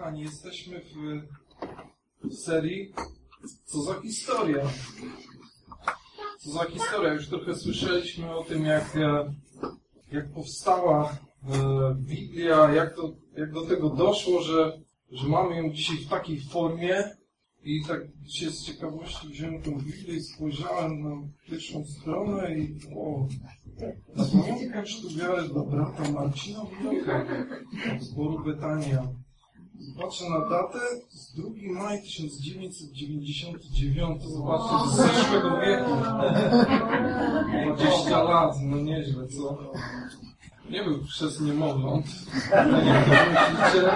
kochani, jesteśmy w, w serii Co za historia? Co za historia? Już trochę słyszeliśmy o tym, jak, e, jak powstała e, Biblia, jak, to, jak do tego doszło, że, że mamy ją dzisiaj w takiej formie. I tak dzisiaj z ciekawości wziąłem tę Biblię i spojrzałem na pierwszą stronę i o, czy tu biorę do brata Marcina Wiocha z zboru Betania. Patrzę na datę z 2 maja 1999. Zobaczcie, z zeszłego wieku. 20 lat, no nieźle, co? Nie był przez niemowląt. Tak myślicie?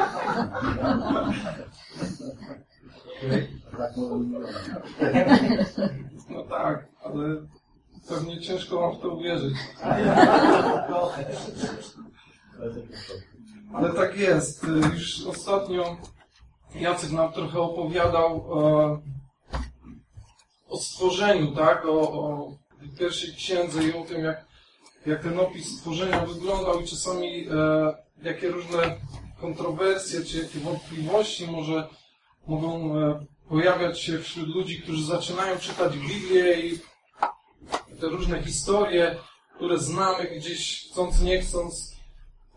No tak, ale pewnie ciężko wam w to uwierzyć. Ale tak jest. Już ostatnio Jacek nam trochę opowiadał e, o stworzeniu, tak? O, o pierwszej księdze i o tym, jak, jak ten opis stworzenia wyglądał i czasami e, jakie różne kontrowersje czy jakie wątpliwości może mogą e, pojawiać się wśród ludzi, którzy zaczynają czytać Biblię i te różne historie, które znamy gdzieś chcąc, nie chcąc.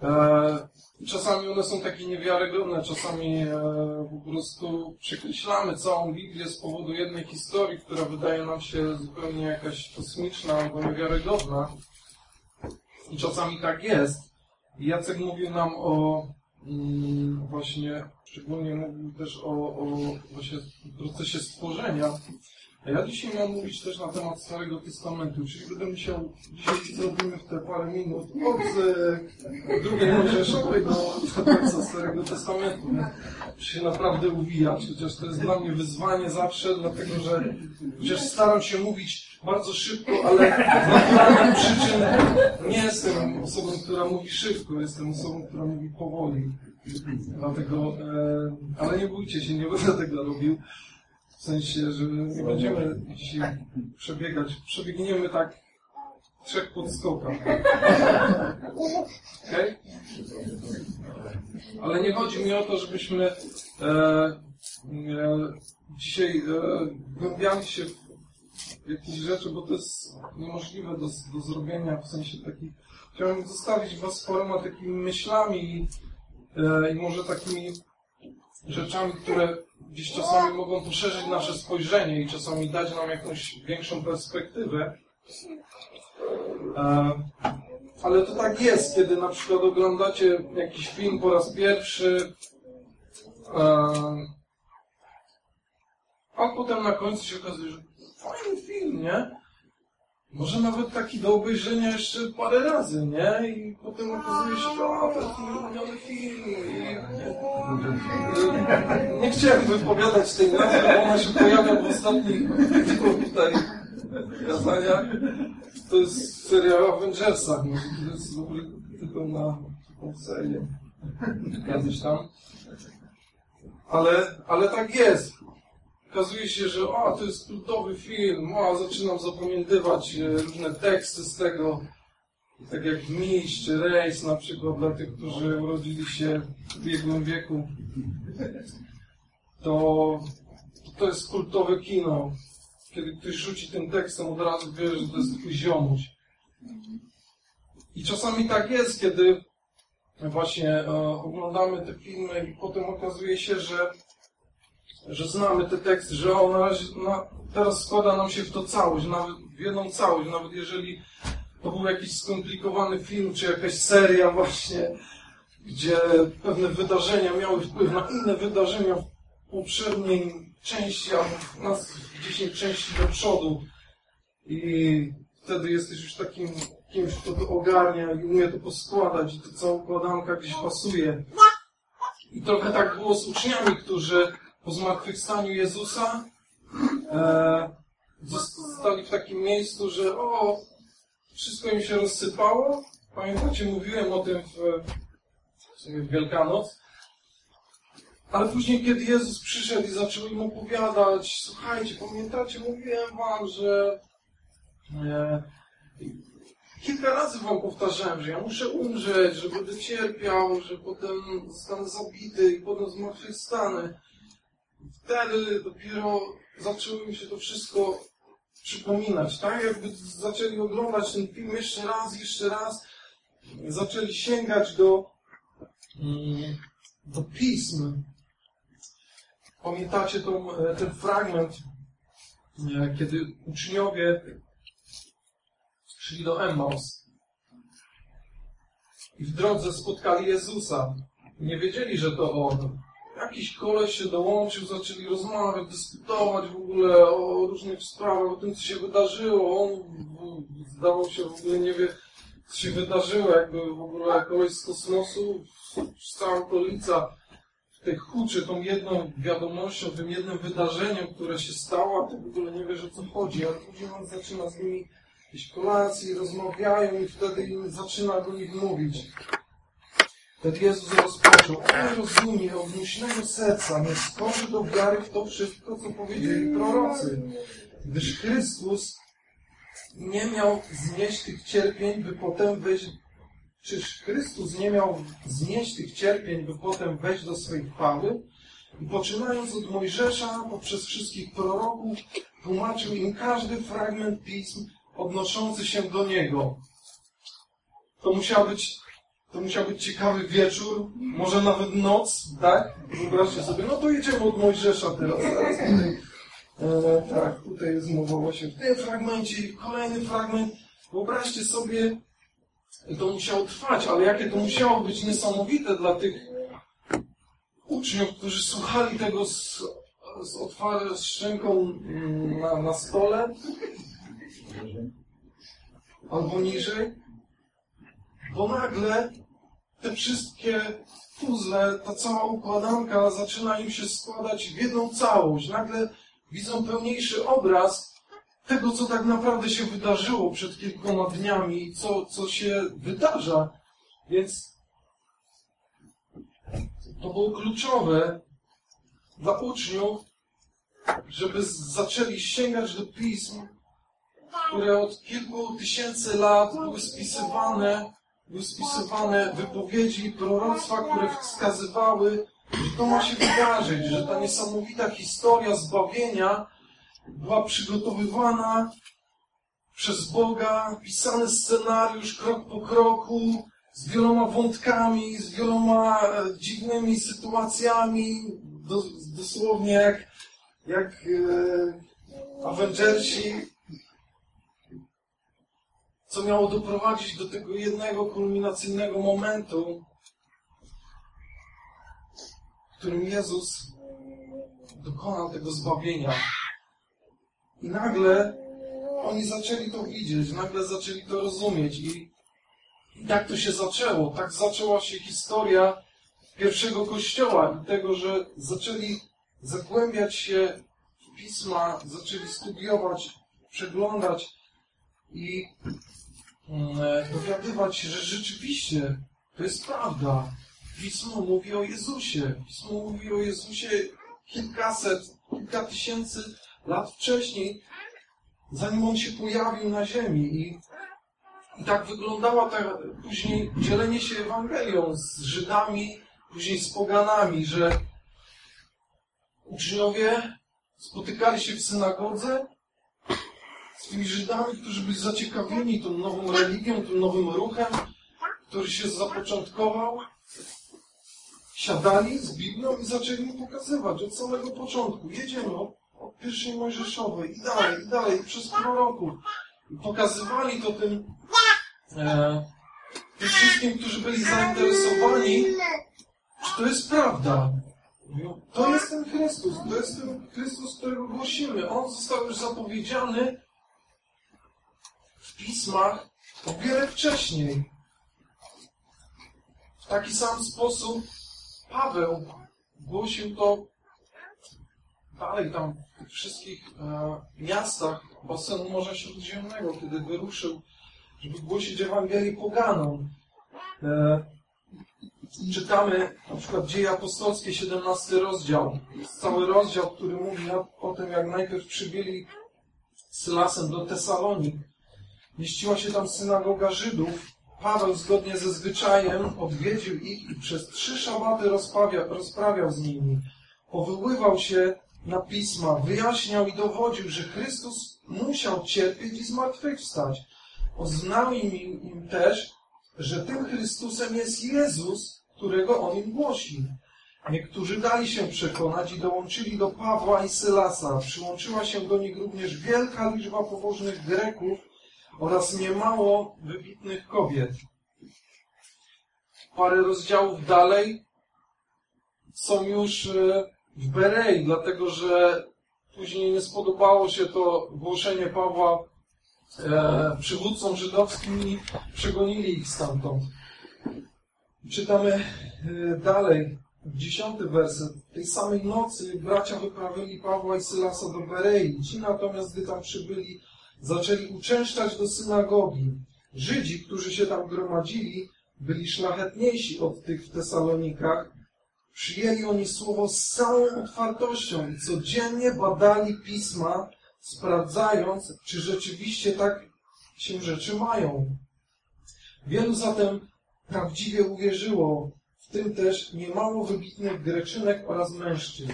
E, czasami one są takie niewiarygodne, czasami e, po prostu przekreślamy całą Biblię z powodu jednej historii, która wydaje nam się zupełnie jakaś kosmiczna albo niewiarygodna. I czasami tak jest. Jacek mówił nam o mm, właśnie, szczególnie mówił też o, o właśnie procesie stworzenia. Ja dzisiaj miałem mówić też na temat Starego Testamentu, czyli będę musiał, dzisiaj zrobimy w te parę minut od e, drugiej Mojżeszowej do końca Starego Testamentu. Muszę się naprawdę uwijać, chociaż to jest dla mnie wyzwanie zawsze, dlatego że chociaż staram się mówić bardzo szybko, ale z naturalnych przyczyn nie jestem osobą, która mówi szybko, jestem osobą, która mówi powoli. Dlatego, e, ale nie bójcie się, nie będę tego robił. W sensie, że nie będziemy dzisiaj przebiegać. Przebiegniemy tak trzech podskokach. Okay? Ale nie chodzi mi o to, żebyśmy e, e, dzisiaj e, się w jakieś rzeczy, bo to jest niemożliwe do, do zrobienia, w sensie takich... Chciałem zostawić Was z paroma takimi myślami e, i może takimi rzeczami, które gdzieś czasami mogą poszerzyć nasze spojrzenie i czasami dać nam jakąś większą perspektywę. E, ale to tak jest, kiedy na przykład oglądacie jakiś film po raz pierwszy, e, a potem na końcu się okazuje, że fajny film, nie? Może nawet taki do obejrzenia jeszcze parę razy, nie? I potem okazuje się, że a, film. I... Nie chciałem wypowiadać tej nazwy, bo ona się pojawia w ostatnich tutaj kazaniach. To jest seria o Avengersach. Może to jest dobry tytuł na taką serię. Kiedyś tam. Ale, ale tak jest okazuje się, że o, to jest kultowy film, o, zaczynam zapamiętywać e, różne teksty z tego, tak jak Miś czy Rejs na przykład dla tych, którzy urodzili się w ubiegłym wieku, to, to jest kultowe kino. Kiedy ktoś rzuci tym tekstem, od razu wie, że to jest twój ziomuś. I czasami tak jest, kiedy właśnie e, oglądamy te filmy i potem okazuje się, że że znamy te teksty, że on na razie, na, teraz składa nam się w to całość, nawet w jedną całość, nawet jeżeli to był jakiś skomplikowany film, czy jakaś seria właśnie, gdzie pewne wydarzenia miały wpływ na inne wydarzenia w poprzedniej części, a nas 10 części do przodu. I wtedy jesteś już takim kimś, kto to ogarnia i umie to poskładać i to cała układanka gdzieś pasuje. I trochę tak było z uczniami, którzy po zmartwychwstaniu Jezusa e, zostali w takim miejscu, że o, wszystko im się rozsypało. Pamiętacie, mówiłem o tym w, w, sumie w Wielkanoc. Ale później, kiedy Jezus przyszedł i zaczął im opowiadać, słuchajcie, pamiętacie, mówiłem wam, że e, kilka razy wam powtarzałem, że ja muszę umrzeć, że będę cierpiał, że potem zostanę zabity i potem zmartwychwstanę. Wtedy dopiero zaczęło mi się to wszystko przypominać, tak? Jakby zaczęli oglądać ten film jeszcze raz, jeszcze raz, zaczęli sięgać do, mm, do pism. Pamiętacie tą, e, ten fragment, e, kiedy uczniowie szli do Emmaus i w drodze spotkali Jezusa. Nie wiedzieli, że to On. Jakiś koleś się dołączył, zaczęli rozmawiać, dyskutować w ogóle o różnych sprawach, o tym, co się wydarzyło. On zdawał się w ogóle nie wie, co się wydarzyło, jakby w ogóle koleś z kosmosu, cała okolica w tej huczy tą jedną wiadomością, tym jednym wydarzeniem, które się stało, a ty w ogóle nie wiesz, o co chodzi, ale później on zaczyna z nimi jakieś kolacje, rozmawiają i wtedy zaczyna do nich mówić. Wtedy Jezus rozpoczął, on rozumie od myślnego serca, nie skorzy do wiary w to wszystko, co powiedzieli prorocy. Gdyż Chrystus nie miał znieść tych cierpień, by potem wejść Czyż Chrystus nie miał znieść tych cierpień, by potem wejść do swej chwały? I poczynając od Mojżesza, poprzez wszystkich proroków, tłumaczył im każdy fragment pism odnoszący się do Niego. To musiał być, to musiał być ciekawy wieczór, może nawet noc, tak? Wyobraźcie sobie, no to jedziemy od Mojżesza teraz. teraz tutaj, e, tak, tutaj jest mowa właśnie w tym fragmencie, kolejny fragment. Wyobraźcie sobie, to musiało trwać, ale jakie to musiało być niesamowite dla tych uczniów, którzy słuchali tego z, z otwartą szczęką mm, na, na stole albo niżej, bo nagle te wszystkie puzzle, ta cała układanka zaczyna im się składać w jedną całość. Nagle widzą pełniejszy obraz tego, co tak naprawdę się wydarzyło przed kilkoma dniami co, co się wydarza. Więc to było kluczowe dla uczniów, żeby zaczęli sięgać do pism, które od kilku tysięcy lat były spisywane, były spisywane wypowiedzi, proroctwa, które wskazywały, że to ma się wydarzyć, że ta niesamowita historia zbawienia była przygotowywana przez Boga, pisany scenariusz krok po kroku, z wieloma wątkami, z wieloma e, dziwnymi sytuacjami, dosłownie jak, jak e, Avengersi, co miało doprowadzić do tego jednego kulminacyjnego momentu, w którym Jezus dokonał tego zbawienia. I nagle oni zaczęli to widzieć, nagle zaczęli to rozumieć i, i tak to się zaczęło. Tak zaczęła się historia pierwszego kościoła i tego, że zaczęli zagłębiać się w pisma, zaczęli studiować, przeglądać i dowiadywać się, że rzeczywiście to jest prawda. Pismo mówi o Jezusie. Pismo mówi o Jezusie kilkaset, kilka tysięcy lat wcześniej, zanim on się pojawił na ziemi. I, i tak wyglądała ta, później dzielenie się Ewangelią z Żydami, później z poganami, że uczniowie spotykali się w synagodze z tymi Żydami, którzy byli zaciekawieni tą nową religią, tym nowym ruchem, który się zapoczątkował. Siadali z Biblią i zaczęli mu pokazywać od samego początku. Jedziemy od od pierwszej Mojżeszowej i dalej, i dalej, przez proroków. I pokazywali to tym, e, tym wszystkim, którzy byli zainteresowani, że to jest prawda. To jest ten Chrystus, to jest ten Chrystus, którego głosimy. On został już zapowiedziany w pismach o wiele wcześniej. W taki sam sposób Paweł głosił to dalej tam w wszystkich e, miastach basenu Morza Śródziemnego, kiedy wyruszył, żeby głosić Ewangelię poganom. E, czytamy na przykład Dzieje Apostolskie, 17 rozdział. Jest cały rozdział, który mówi o tym, jak najpierw przybyli Sylasem do Tesalonik mieściła się tam synagoga Żydów, Paweł zgodnie ze zwyczajem odwiedził ich i przez trzy szabaty rozprawia, rozprawiał z nimi. Powyływał się na pisma, wyjaśniał i dowodził, że Chrystus musiał cierpieć i zmartwychwstać. Oznajmił im, im też, że tym Chrystusem jest Jezus, którego on im głosi. Niektórzy dali się przekonać i dołączyli do Pawła i Sylasa. Przyłączyła się do nich również wielka liczba pobożnych Greków oraz niemało wybitnych kobiet. Parę rozdziałów dalej są już e, w Berei, dlatego że później nie spodobało się to głoszenie Pawła e, przywódcom żydowskim i przegonili ich stamtąd. Czytamy e, dalej, dziesiąty werset. Tej samej nocy bracia wyprawili Pawła i Sylasa do Berei. Ci natomiast, gdy tam przybyli, zaczęli uczęszczać do synagogi. Żydzi, którzy się tam gromadzili, byli szlachetniejsi od tych w Tesalonikach. Przyjęli oni słowo z całą otwartością i codziennie badali pisma, sprawdzając, czy rzeczywiście tak się rzeczy mają. Wielu zatem prawdziwie uwierzyło, w tym też niemało wybitnych Greczynek oraz mężczyzn.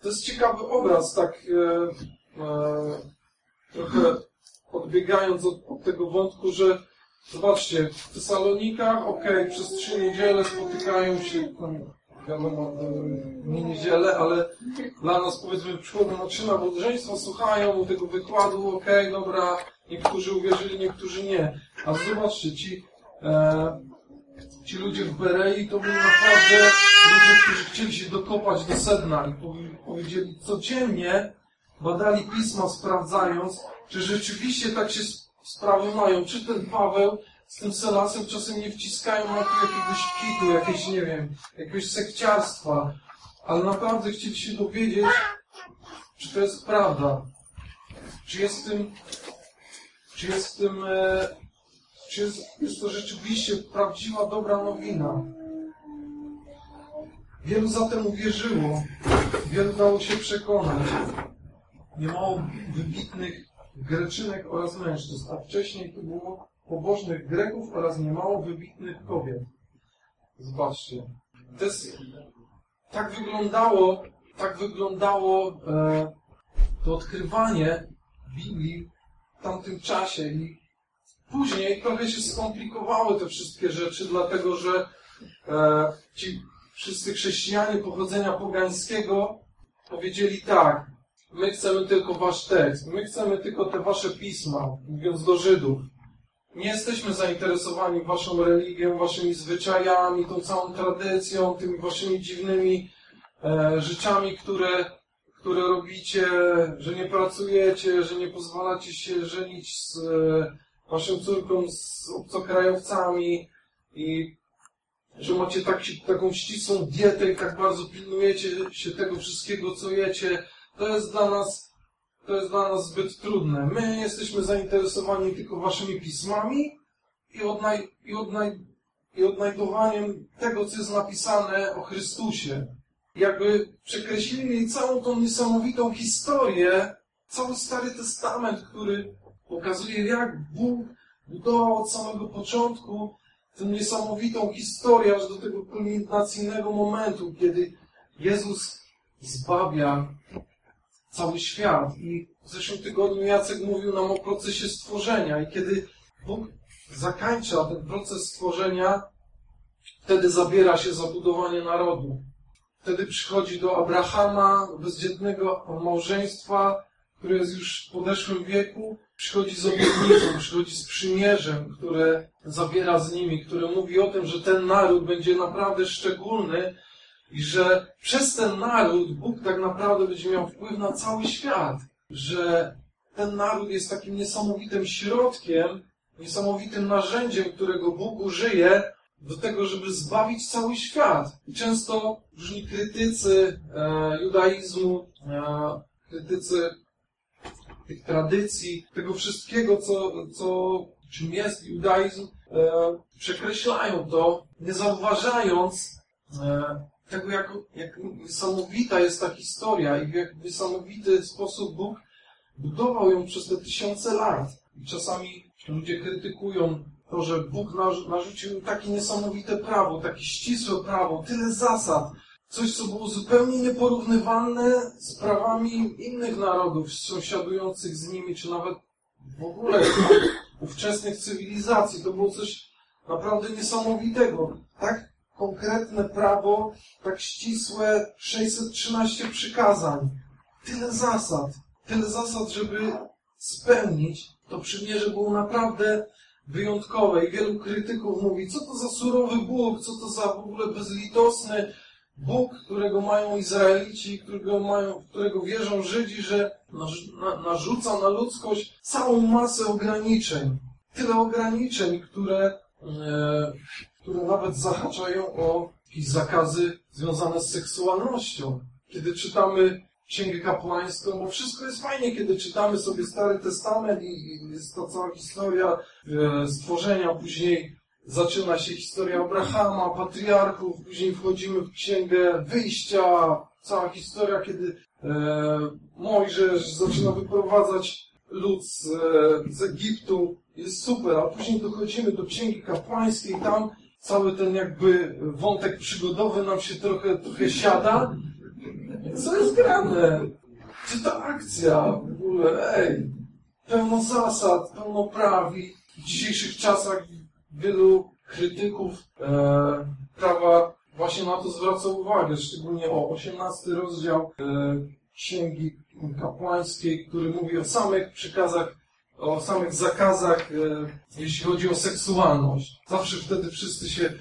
To jest ciekawy obraz, tak e, trochę odbiegając od, od, tego wątku, że zobaczcie, w Tesalonikach, ok, przez trzy niedziele spotykają się, tam, wiadomo, nie niedzielę, ale dla nas powiedzmy przychodzą na trzy nabożeństwa, słuchają tego wykładu, ok, dobra, niektórzy uwierzyli, niektórzy nie. A zobaczcie, ci, e, ci ludzie w Berei to byli naprawdę ludzie, którzy chcieli się dokopać do sedna i powiedzieli codziennie badali pisma, sprawdzając, czy rzeczywiście tak się sprawy mają. Czy ten Paweł z tym Selasem czasem nie wciskają na tu jakiegoś kitu, jakieś, nie wiem, jakiegoś sekciarstwa, ale naprawdę chcieli się dowiedzieć, czy to jest prawda. Czy jest w tym, czy jest w tym, e, czy jest, jest to rzeczywiście prawdziwa, dobra nowina. Wielu zatem uwierzyło, wielu dało się przekonać. Nie wybitnych Greczynek oraz mężczyzn, a wcześniej tu było pobożnych Greków oraz niemało wybitnych kobiet. Zobaczcie. To jest, tak wyglądało, tak wyglądało e, to odkrywanie Biblii w tamtym czasie i później trochę się skomplikowały te wszystkie rzeczy, dlatego że e, ci wszyscy chrześcijanie pochodzenia pogańskiego powiedzieli tak, My chcemy tylko wasz tekst. My chcemy tylko te wasze pisma, mówiąc do Żydów. Nie jesteśmy zainteresowani waszą religią, waszymi zwyczajami, tą całą tradycją, tymi waszymi dziwnymi e, rzeczami, które, które robicie, że nie pracujecie, że nie pozwalacie się żenić z e, córką, z obcokrajowcami i że macie tak, taką ścisłą dietę i tak bardzo pilnujecie się tego wszystkiego, co jecie, to jest dla nas, to jest dla nas zbyt trudne. My jesteśmy zainteresowani tylko waszymi pismami i, odnaj, i, odnaj, i odnajdowaniem tego, co jest napisane o Chrystusie. Jakby przekreślili całą tą niesamowitą historię, cały Stary Testament, który pokazuje, jak Bóg budował od samego początku tę niesamowitą historię, aż do tego kulminacyjnego momentu, kiedy Jezus zbawia cały świat. I w zeszłym tygodniu Jacek mówił nam o procesie stworzenia i kiedy Bóg zakańcza ten proces stworzenia, wtedy zabiera się za budowanie narodu. Wtedy przychodzi do Abrahama, bezdzietnego małżeństwa, które jest już w podeszłym wieku, przychodzi z obietnicą, przychodzi z przymierzem, które zabiera z nimi, które mówi o tym, że ten naród będzie naprawdę szczególny, i że przez ten naród Bóg tak naprawdę będzie miał wpływ na cały świat. Że ten naród jest takim niesamowitym środkiem, niesamowitym narzędziem, którego Bóg użyje do tego, żeby zbawić cały świat. I często różni krytycy e, judaizmu, e, krytycy tych tradycji, tego wszystkiego, co, co czym jest judaizm, e, przekreślają to, nie zauważając e, tego, jak, jak niesamowita jest ta historia i w jak niesamowity sposób Bóg budował ją przez te tysiące lat. I czasami ludzie krytykują to, że Bóg narzucił takie niesamowite prawo, takie ścisłe prawo, tyle zasad, coś, co było zupełnie nieporównywalne z prawami innych narodów sąsiadujących z nimi, czy nawet w ogóle ówczesnych cywilizacji. To było coś naprawdę niesamowitego. Tak konkretne prawo, tak ścisłe 613 przykazań. Tyle zasad. Tyle zasad, żeby spełnić. To przymierze było naprawdę wyjątkowe i wielu krytyków mówi, co to za surowy Bóg, co to za w ogóle bezlitosny Bóg, którego mają Izraelici, którego, mają, którego wierzą Żydzi, że narzuca na ludzkość całą masę ograniczeń. Tyle ograniczeń, które, e, które nawet zahaczają o jakieś zakazy związane z seksualnością. Kiedy czytamy Księgę Kapłańską, bo wszystko jest fajnie, kiedy czytamy sobie Stary Testament i jest to cała historia e, stworzenia, później zaczyna się historia Abrahama, patriarchów, później wchodzimy w Księgę Wyjścia, cała historia, kiedy e, Mojżesz zaczyna wyprowadzać lud z, z Egiptu, jest super, a później dochodzimy do Księgi Kapłańskiej, tam cały ten jakby wątek przygodowy nam się trochę, trochę siada. Co jest grane? Czy ta akcja w ogóle, ej, pełno zasad, pełno praw i w dzisiejszych czasach wielu krytyków e, prawa właśnie na to zwraca uwagę, szczególnie o 18 rozdział e, Księgi Kapłańskiej, który mówi o samych przykazach, o samych zakazach, e, jeśli chodzi o seksualność. Zawsze wtedy wszyscy się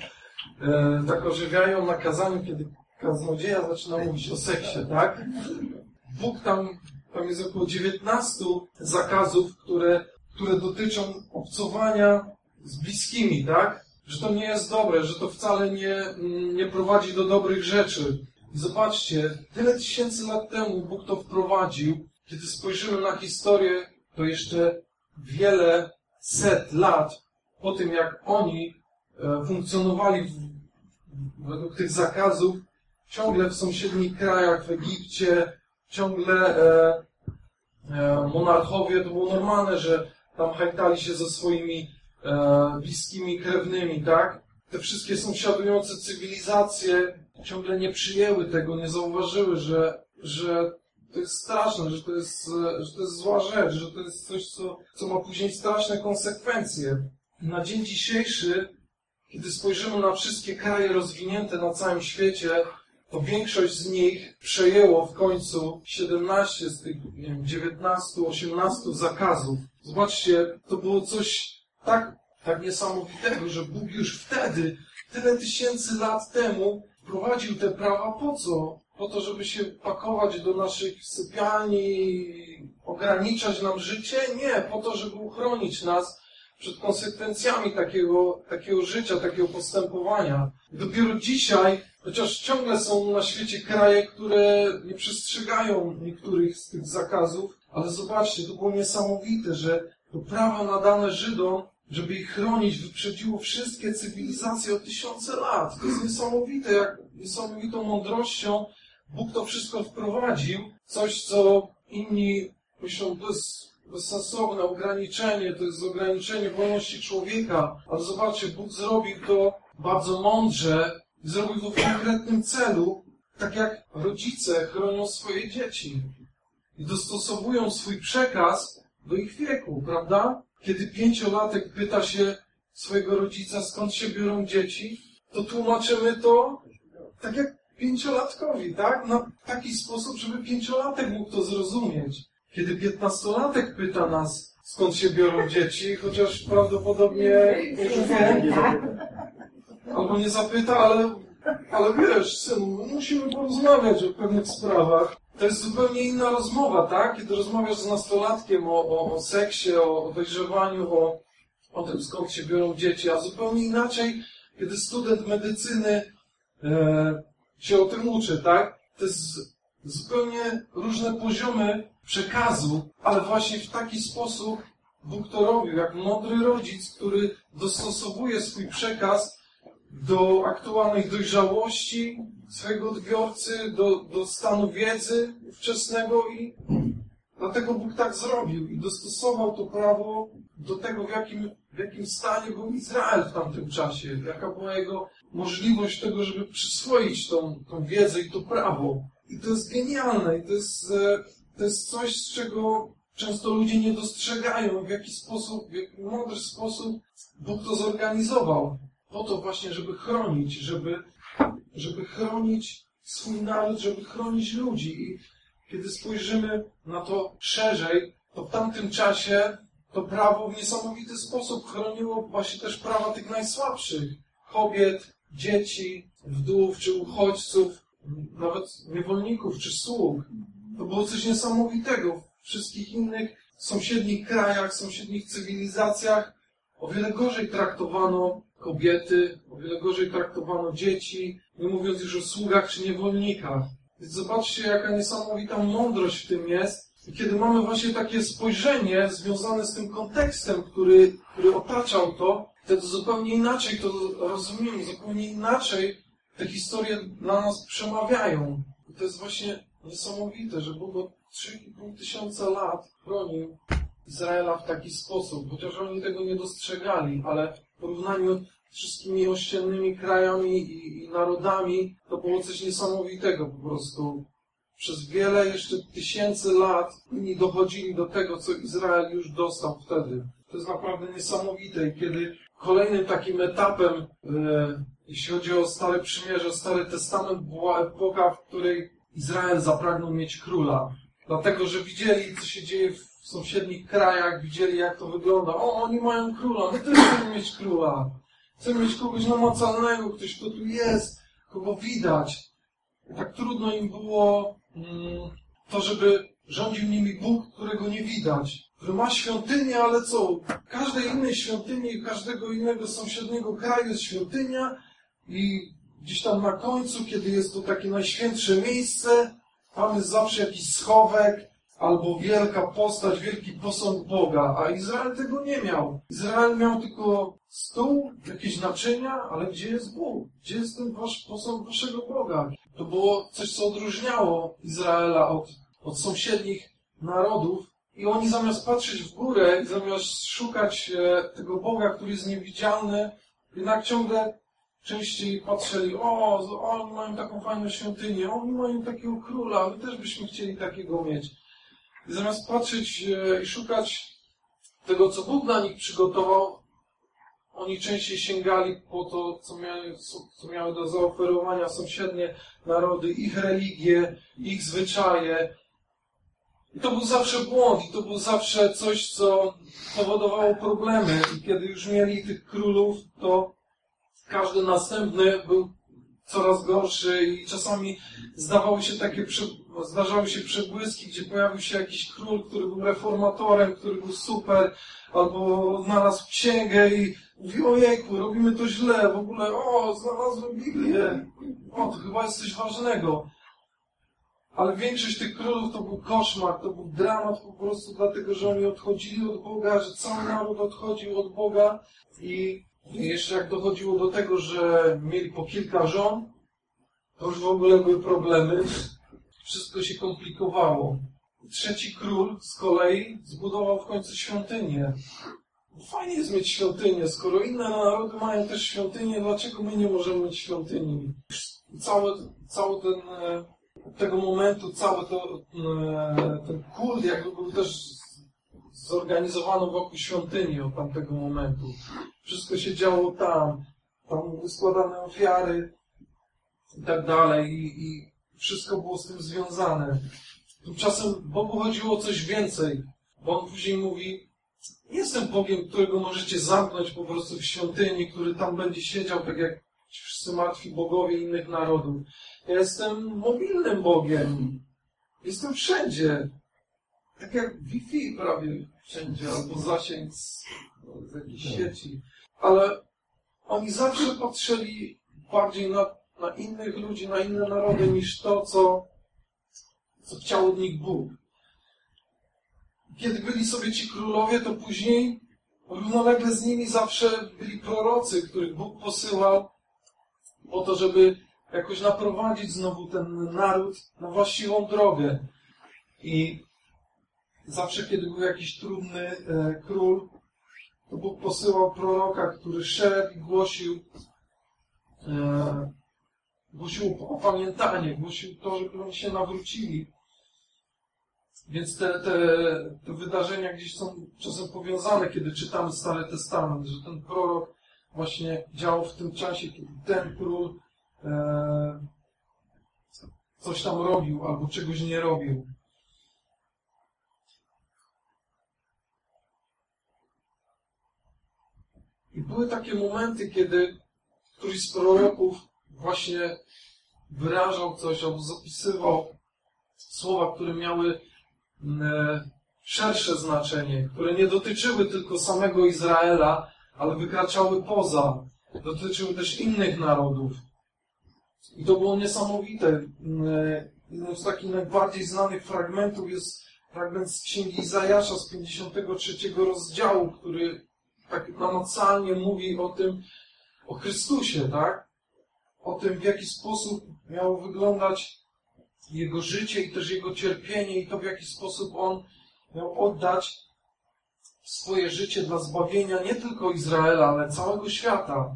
e, tak ożywiają na kazaniu, kiedy kaznodzieja zaczyna mówić o seksie, tak? Bóg tam, tam jest około 19 zakazów, które, które dotyczą obcowania z bliskimi, tak? Że to nie jest dobre, że to wcale nie, nie prowadzi do dobrych rzeczy. I zobaczcie, tyle tysięcy lat temu Bóg to wprowadził. Kiedy spojrzymy na historię, to jeszcze wiele set lat po tym, jak oni e, funkcjonowali w, według tych zakazów, ciągle w sąsiednich krajach, w Egipcie, ciągle e, e, monarchowie, to było normalne, że tam hajtali się ze swoimi e, bliskimi krewnymi, tak? Te wszystkie sąsiadujące cywilizacje ciągle nie przyjęły tego, nie zauważyły, że, że to jest straszne, że to jest, że to jest zła rzecz, że to jest coś, co, co ma później straszne konsekwencje. Na dzień dzisiejszy, kiedy spojrzymy na wszystkie kraje rozwinięte na całym świecie, to większość z nich przejęło w końcu 17 z tych nie wiem, 19, 18 zakazów. Zobaczcie, to było coś tak, tak niesamowitego, że Bóg już wtedy, tyle tysięcy lat temu, wprowadził te prawa po co? Po to, żeby się pakować do naszych sypialni, ograniczać nam życie? Nie, po to, żeby uchronić nas przed konsekwencjami takiego, takiego życia, takiego postępowania. Dopiero dzisiaj, chociaż ciągle są na świecie kraje, które nie przestrzegają niektórych z tych zakazów, ale zobaczcie, to było niesamowite, że to prawo nadane Żydom, żeby ich chronić, wyprzedziło wszystkie cywilizacje o tysiące lat. To jest niesamowite, jak niesamowitą mądrością Bóg to wszystko wprowadził. Coś, co inni myślą, to jest bezsensowne ograniczenie, to jest ograniczenie wolności człowieka. Ale zobaczcie, Bóg zrobił to bardzo mądrze i zrobił to w konkretnym celu, tak jak rodzice chronią swoje dzieci i dostosowują swój przekaz do ich wieku, prawda? Kiedy pięciolatek pyta się swojego rodzica, skąd się biorą dzieci, to tłumaczymy to tak jak pięciolatkowi, tak? Na taki sposób, żeby pięciolatek mógł to zrozumieć. Kiedy piętnastolatek pyta nas, skąd się biorą dzieci, chociaż prawdopodobnie może wie, albo nie zapyta, ale, ale wiesz, synu, musimy porozmawiać o pewnych sprawach. To jest zupełnie inna rozmowa, tak? Kiedy rozmawiasz z nastolatkiem o, o, o seksie, o dojrzewaniu, o, o tym, skąd się biorą dzieci, a zupełnie inaczej, kiedy student medycyny e, się o tym uczy, tak? To jest zupełnie różne poziomy przekazu, ale właśnie w taki sposób Bóg to robił, jak mądry rodzic, który dostosowuje swój przekaz do aktualnej dojrzałości swojego odbiorcy, do, do stanu wiedzy wczesnego i Dlatego Bóg tak zrobił i dostosował to prawo do tego, w jakim, w jakim stanie był Izrael w tamtym czasie, jaka była jego możliwość tego, żeby przyswoić tą, tą wiedzę i to prawo. I to jest genialne i to jest, e, to jest coś, z czego często ludzie nie dostrzegają, w jaki sposób, w jaki mądry sposób Bóg to zorganizował. Po to właśnie, żeby chronić, żeby, żeby chronić swój naród, żeby chronić ludzi. I kiedy spojrzymy na to szerzej, to w tamtym czasie to prawo w niesamowity sposób chroniło właśnie też prawa tych najsłabszych. Kobiet, dzieci, wdów czy uchodźców, nawet niewolników czy sług. To było coś niesamowitego. W wszystkich innych sąsiednich krajach, sąsiednich cywilizacjach o wiele gorzej traktowano kobiety, o wiele gorzej traktowano dzieci, nie mówiąc już o sługach czy niewolnikach. Więc zobaczcie, jaka niesamowita mądrość w tym jest. I kiedy mamy właśnie takie spojrzenie związane z tym kontekstem, który, który otaczał to, wtedy zupełnie inaczej to rozumiemy, zupełnie inaczej te historie dla nas przemawiają. I to jest właśnie niesamowite, że Bóg od 3,5 tysiąca lat chronił Izraela w taki sposób, chociaż oni tego nie dostrzegali, ale w porównaniu z wszystkimi ościennymi krajami i, i narodami, to było coś niesamowitego po prostu. Przez wiele jeszcze tysięcy lat inni dochodzili do tego, co Izrael już dostał wtedy. To jest naprawdę niesamowite i kiedy kolejnym takim etapem, e, jeśli chodzi o Stare Przymierze, Stary Testament, była epoka, w której Izrael zapragnął mieć króla. Dlatego, że widzieli, co się dzieje w sąsiednich krajach, widzieli, jak to wygląda. O, oni mają króla, my też chcemy mieć króla. Chcemy mieć kogoś namacalnego, ktoś, kto tu jest, kogo widać. Tak trudno im było to, żeby rządził nimi Bóg, którego nie widać. Który ma świątynię, ale co? Każdej innej świątyni, każdego innego sąsiedniego kraju jest świątynia i gdzieś tam na końcu, kiedy jest to takie najświętsze miejsce, tam jest zawsze jakiś schowek, albo wielka postać, wielki posąg Boga, a Izrael tego nie miał. Izrael miał tylko stół, jakieś naczynia, ale gdzie jest Bóg? Gdzie jest ten wasz posąg waszego Boga? To było coś, co odróżniało Izraela od, od sąsiednich narodów. I oni zamiast patrzeć w górę, zamiast szukać e, tego Boga, który jest niewidzialny, jednak ciągle częściej patrzyli, o, oni mają taką fajną świątynię, oni mają takiego króla, my też byśmy chcieli takiego mieć. I zamiast patrzeć e, i szukać tego, co Bóg dla nich przygotował, oni częściej sięgali po to, co miały, co miały do zaoferowania sąsiednie narody, ich religie, ich zwyczaje. I to był zawsze błąd, i to był zawsze coś, co powodowało problemy. I kiedy już mieli tych królów, to każdy następny był coraz gorszy i czasami zdawały się takie, zdarzały się przebłyski, gdzie pojawił się jakiś król, który był reformatorem, który był super, albo znalazł księgę i mówi, ojejku, robimy to źle, w ogóle, o, znalazłem Biblię, o, to chyba jest coś ważnego. Ale większość tych królów to był koszmar, to był dramat po prostu dlatego, że oni odchodzili od Boga, że cały naród odchodził od Boga i jeszcze jak dochodziło do tego, że mieli po kilka żon, to już w ogóle były problemy. Wszystko się komplikowało. Trzeci król z kolei zbudował w końcu świątynię. Fajnie jest mieć świątynię, skoro inne narody mają też świątynię, dlaczego my nie możemy mieć świątyni? Cały, cały ten, e, tego momentu, cały to, e, ten kult jakby był też zorganizowano wokół świątyni od tamtego momentu. Wszystko się działo tam. Tam były składane ofiary i tak dalej. I, i wszystko było z tym związane. Tymczasem Bogu chodziło o coś więcej. Bo on później mówi, jestem Bogiem, którego możecie zamknąć po prostu w świątyni, który tam będzie siedział, tak jak wszyscy martwi bogowie innych narodów. Ja jestem mobilnym Bogiem. Jestem wszędzie. Tak jak Wi-Fi prawie wszędzie, albo zasięg z, z jakiejś tak. sieci. Ale oni zawsze patrzyli bardziej na, na innych ludzi, na inne narody, niż to, co, co chciał od nich Bóg. Kiedy byli sobie ci królowie, to później równolegle z nimi zawsze byli prorocy, których Bóg posyłał po to, żeby jakoś naprowadzić znowu ten naród na właściwą drogę. I zawsze kiedy był jakiś trudny e, król, to Bóg posyłał proroka, który szedł i głosił, e, głosił opamiętanie, głosił to, żeby oni się nawrócili. Więc te, te, te wydarzenia gdzieś są czasem powiązane, kiedy czytamy Stary Testament, że ten prorok właśnie działał w tym czasie, kiedy ten król e, coś tam robił albo czegoś nie robił. I były takie momenty, kiedy któryś z proroków właśnie wyrażał coś albo zapisywał słowa, które miały szersze znaczenie, które nie dotyczyły tylko samego Izraela, ale wykraczały poza, dotyczyły też innych narodów. I to było niesamowite. Mm, jednym z takich najbardziej znanych fragmentów jest fragment z Księgi Izajasza z 53 rozdziału, który tak namacalnie mówi o tym, o Chrystusie, tak? O tym, w jaki sposób miało wyglądać Jego życie i też Jego cierpienie i to, w jaki sposób On miał oddać swoje życie dla zbawienia nie tylko Izraela, ale całego świata.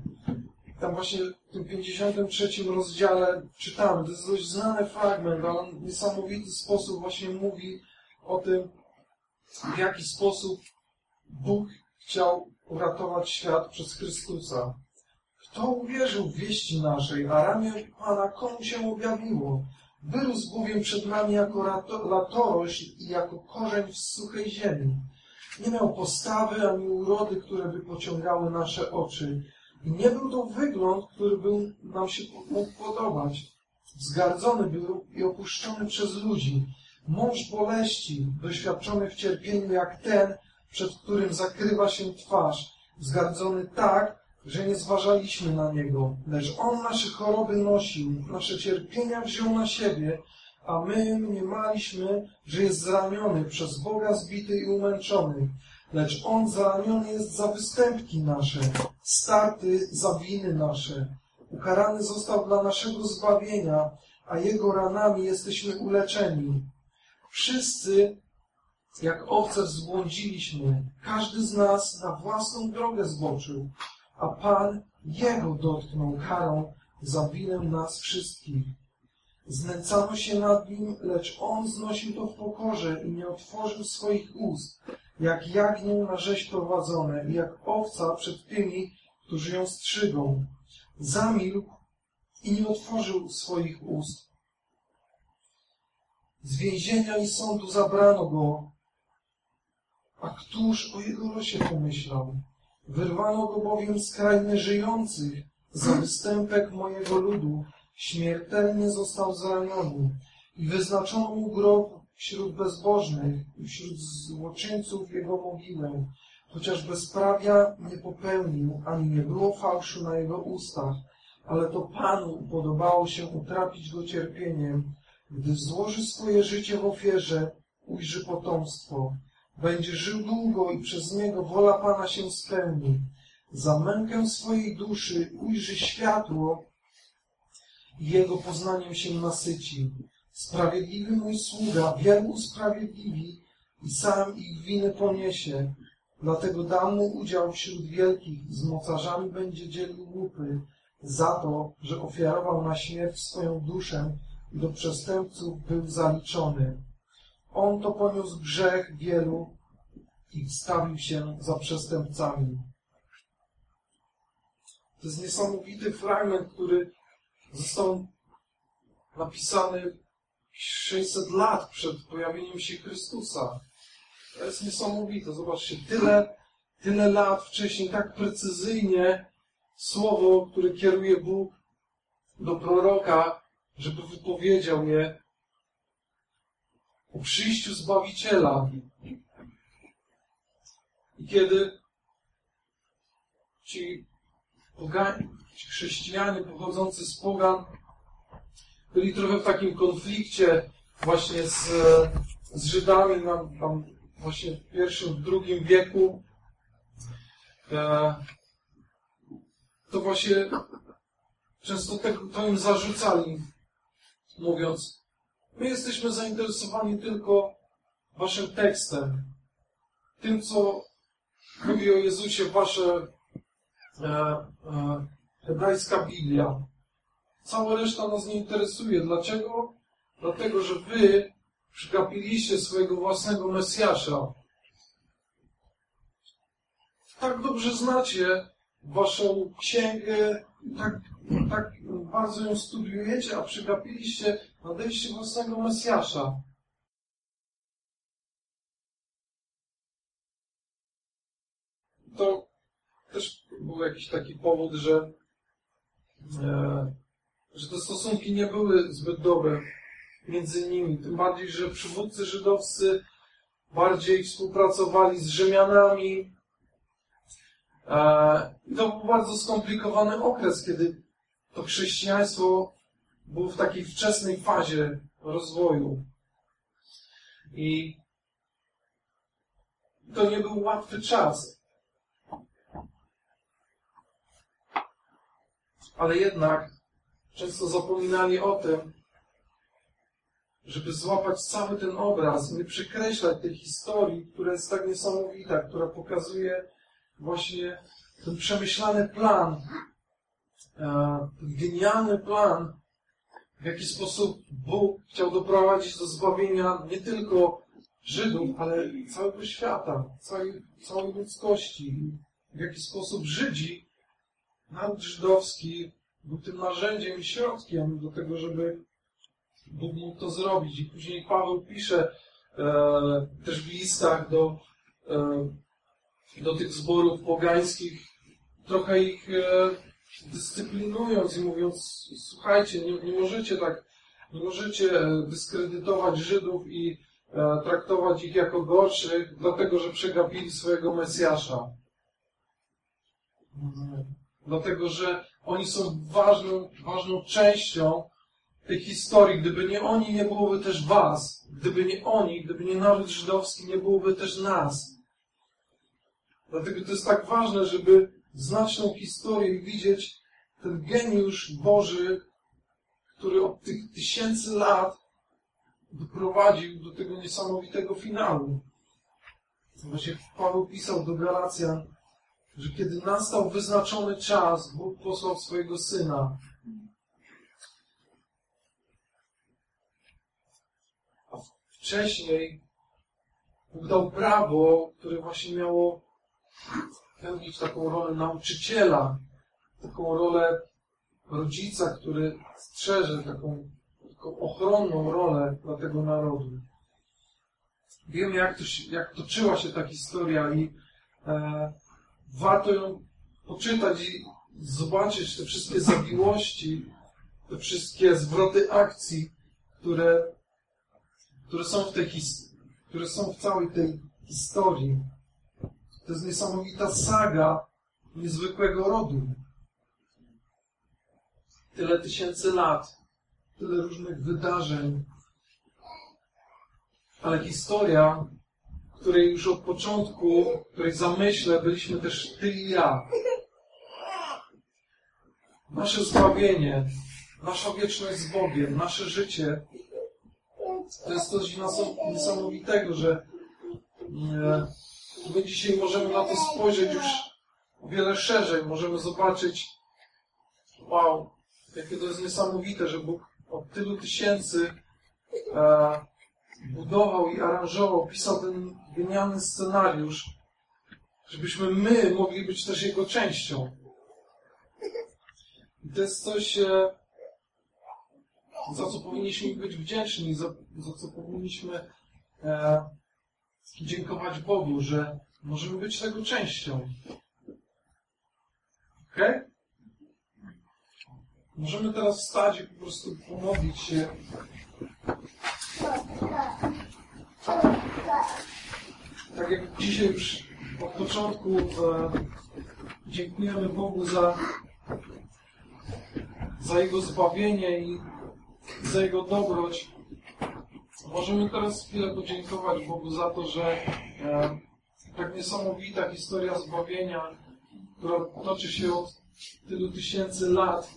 Tam właśnie w tym 53 rozdziale czytamy, to jest dość znany fragment, ale on w niesamowity sposób właśnie mówi o tym, w jaki sposób Bóg chciał uratować świat przez Chrystusa. Kto uwierzył w wieści naszej, a ramię Pana komu się objawiło? Wyrósł bowiem przed nami jako latorośl i jako korzeń w suchej ziemi. Nie miał postawy ani urody, które by pociągały nasze oczy. I nie był to wygląd, który by nam się mógł podobać. Wzgardzony był i opuszczony przez ludzi. Mąż boleści, doświadczony w cierpieniu jak ten, przed którym zakrywa się twarz, wzgardzony tak, że nie zważaliśmy na Niego, lecz On nasze choroby nosił, nasze cierpienia wziął na siebie, a my mniemaliśmy, że jest zraniony, przez Boga zbity i umęczony. Lecz On zraniony jest za występki nasze, starty za winy nasze. Ukarany został dla naszego zbawienia, a Jego ranami jesteśmy uleczeni. Wszyscy jak owce zbłądziliśmy, każdy z nas na własną drogę zboczył, a Pan Jego dotknął karą za winę nas wszystkich. Znęcano się nad Nim, lecz On znosił to w pokorze i nie otworzył swoich ust, jak jagnię na rzeź prowadzone i jak owca przed tymi, którzy ją strzygą. Zamilkł i nie otworzył swoich ust. Z więzienia i sądu zabrano go, a któż o jego losie pomyślał? Wyrwano go bowiem z krainy żyjących, za występek mojego ludu, śmiertelnie został zraniony i wyznaczono mu grob wśród bezbożnych i wśród złoczyńców jego mogiłę, chociaż bezprawia nie popełnił, ani nie było fałszu na jego ustach, ale to Panu podobało się utrapić go cierpieniem, gdy złoży swoje życie w ofierze, ujrzy potomstwo. Będzie żył długo i przez niego wola Pana się spełni. Za mękę swojej duszy ujrzy światło i jego poznaniem się nasyci. Sprawiedliwy mój sługa wielu usprawiedliwi i sam ich winy poniesie. Dlatego dam mu udział wśród wielkich, z mocarzami będzie dzielił łupy, za to, że ofiarował na śmierć swoją duszę i do przestępców był zaliczony. On to poniósł grzech wielu i wstawił się za przestępcami. To jest niesamowity fragment, który został napisany 600 lat przed pojawieniem się Chrystusa. To jest niesamowite. Zobaczcie, tyle, tyle lat wcześniej, tak precyzyjnie słowo, które kieruje Bóg do proroka, żeby wypowiedział je o przyjściu Zbawiciela. I kiedy ci, pogani, ci chrześcijanie pochodzący z pogan byli trochę w takim konflikcie właśnie z, z Żydami tam, tam właśnie w pierwszym, w drugim wieku, e, to właśnie często to im zarzucali, mówiąc, My jesteśmy zainteresowani tylko waszym tekstem, tym, co mówi o Jezusie wasze e, e, hebrajska Biblia. Cała reszta nas nie interesuje. Dlaczego? Dlatego, że wy przegapiliście swojego własnego Mesjasza. Tak dobrze znacie waszą księgę, tak, tak bardzo ją studiujecie, a przegapiliście nadejście własnego Mesjasza. To też był jakiś taki powód, że, e, że te stosunki nie były zbyt dobre między nimi. Tym bardziej, że przywódcy żydowscy bardziej współpracowali z Rzymianami. E, to był bardzo skomplikowany okres, kiedy to chrześcijaństwo było w takiej wczesnej fazie rozwoju. I to nie był łatwy czas. Ale jednak często zapominali o tym, żeby złapać cały ten obraz, nie przekreślać tej historii, która jest tak niesamowita, która pokazuje właśnie ten przemyślany plan, genialny plan, w jaki sposób Bóg chciał doprowadzić do zbawienia nie tylko Żydów, ale całego świata, całej, całej ludzkości. W jaki sposób Żydzi, naród żydowski był tym narzędziem i środkiem do tego, żeby Bóg mógł to zrobić. I później Paweł pisze e, też w listach do, e, do tych zborów pogańskich, trochę ich e, dyscyplinując i mówiąc, słuchajcie, nie, nie możecie tak, nie możecie e, dyskredytować Żydów i e, traktować ich jako gorszych, dlatego że przegapili swojego Mesjasza. Mhm. Dlatego, że oni są ważną, ważną częścią tej historii. Gdyby nie oni, nie byłoby też was. Gdyby nie oni, gdyby nie naród żydowski, nie byłoby też nas. Dlatego to jest tak ważne, żeby znać historię i widzieć ten geniusz Boży, który od tych tysięcy lat doprowadził do tego niesamowitego finału. Właśnie Paweł pisał do Galacjan, że kiedy nastał wyznaczony czas, Bóg posłał swojego Syna. A wcześniej Bóg dał prawo, które właśnie miało pełnić taką rolę nauczyciela, taką rolę rodzica, który strzeże taką, taką ochronną rolę dla tego narodu. Wiemy, jak, to, jak toczyła się ta historia i e, warto ją poczytać i zobaczyć te wszystkie zawiłości, te wszystkie zwroty akcji, które, które są w tej które są w całej tej historii. To jest niesamowita saga niezwykłego rodu. Tyle tysięcy lat, tyle różnych wydarzeń, ale historia, której już od początku, której zamyśle byliśmy też ty i ja. Nasze zbawienie, nasza wieczność z Bogiem, nasze życie, to jest coś niesamowitego, że e, my dzisiaj możemy na to spojrzeć już o wiele szerzej. Możemy zobaczyć, wow, jakie to jest niesamowite, że Bóg od tylu tysięcy e, budował i aranżował, pisał ten genialny scenariusz, żebyśmy my mogli być też jego częścią. I to jest coś, e, za co powinniśmy być wdzięczni, za, za co powinniśmy e, dziękować Bogu, że możemy być tego częścią. Ok? Możemy teraz wstać i po prostu pomodlić się. Tak jak dzisiaj już od początku e, dziękujemy Bogu za, za Jego zbawienie i za Jego dobroć. Możemy teraz chwilę podziękować Bogu za to, że e, tak niesamowita historia zbawienia, która toczy się od tylu tysięcy lat,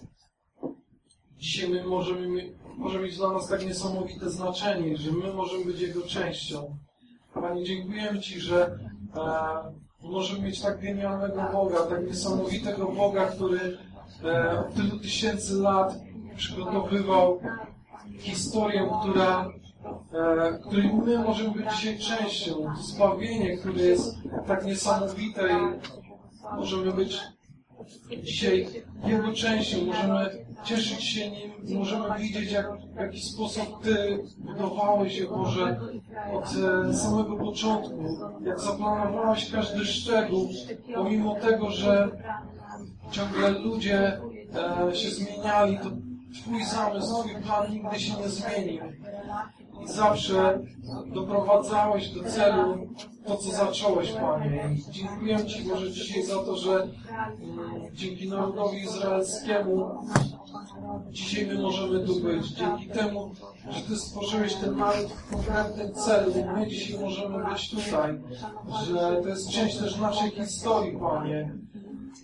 dzisiaj my możemy, może mieć dla nas tak niesamowite znaczenie, że my możemy być Jego częścią. Panie, dziękujemy Ci, że e, możemy mieć tak genialnego Boga, tak niesamowitego Boga, który e, od tylu tysięcy lat przygotowywał historię, która, której my możemy być dzisiaj częścią. Zbawienie, które jest tak niesamowite i możemy być dzisiaj Jego częścią, możemy cieszyć się Nim możemy widzieć, jak, w jaki sposób Ty budowałeś je, Boże, od e, samego początku, jak zaplanowałeś każdy szczegół, pomimo tego, że ciągle ludzie e, się zmieniali, to Twój zamysł, Twój plan nigdy się nie zmienił. I zawsze doprowadzałeś do celu to, co zacząłeś, Panie. I dziękuję Ci, Boże, dzisiaj za to, że mm, dzięki narodowi izraelskiemu dzisiaj my możemy tu być. Dzięki temu, że Ty stworzyłeś ten naród w konkretnym celu. My dzisiaj możemy być tutaj. Że to jest część też naszej historii, Panie.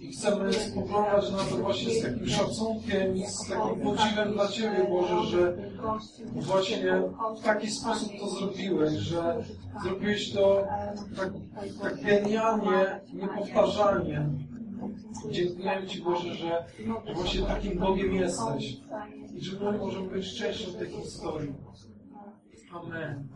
I chcemy spoglądać na to właśnie z takim szacunkiem i z takim podziwem dla Ciebie, Boże, że właśnie w taki sposób to zrobiłeś, że zrobiłeś to tak, tak genialnie, niepowtarzalnie. Dziękujemy Ci, Boże, że właśnie takim Bogiem jesteś i że my możemy być częścią tej historii. Amen.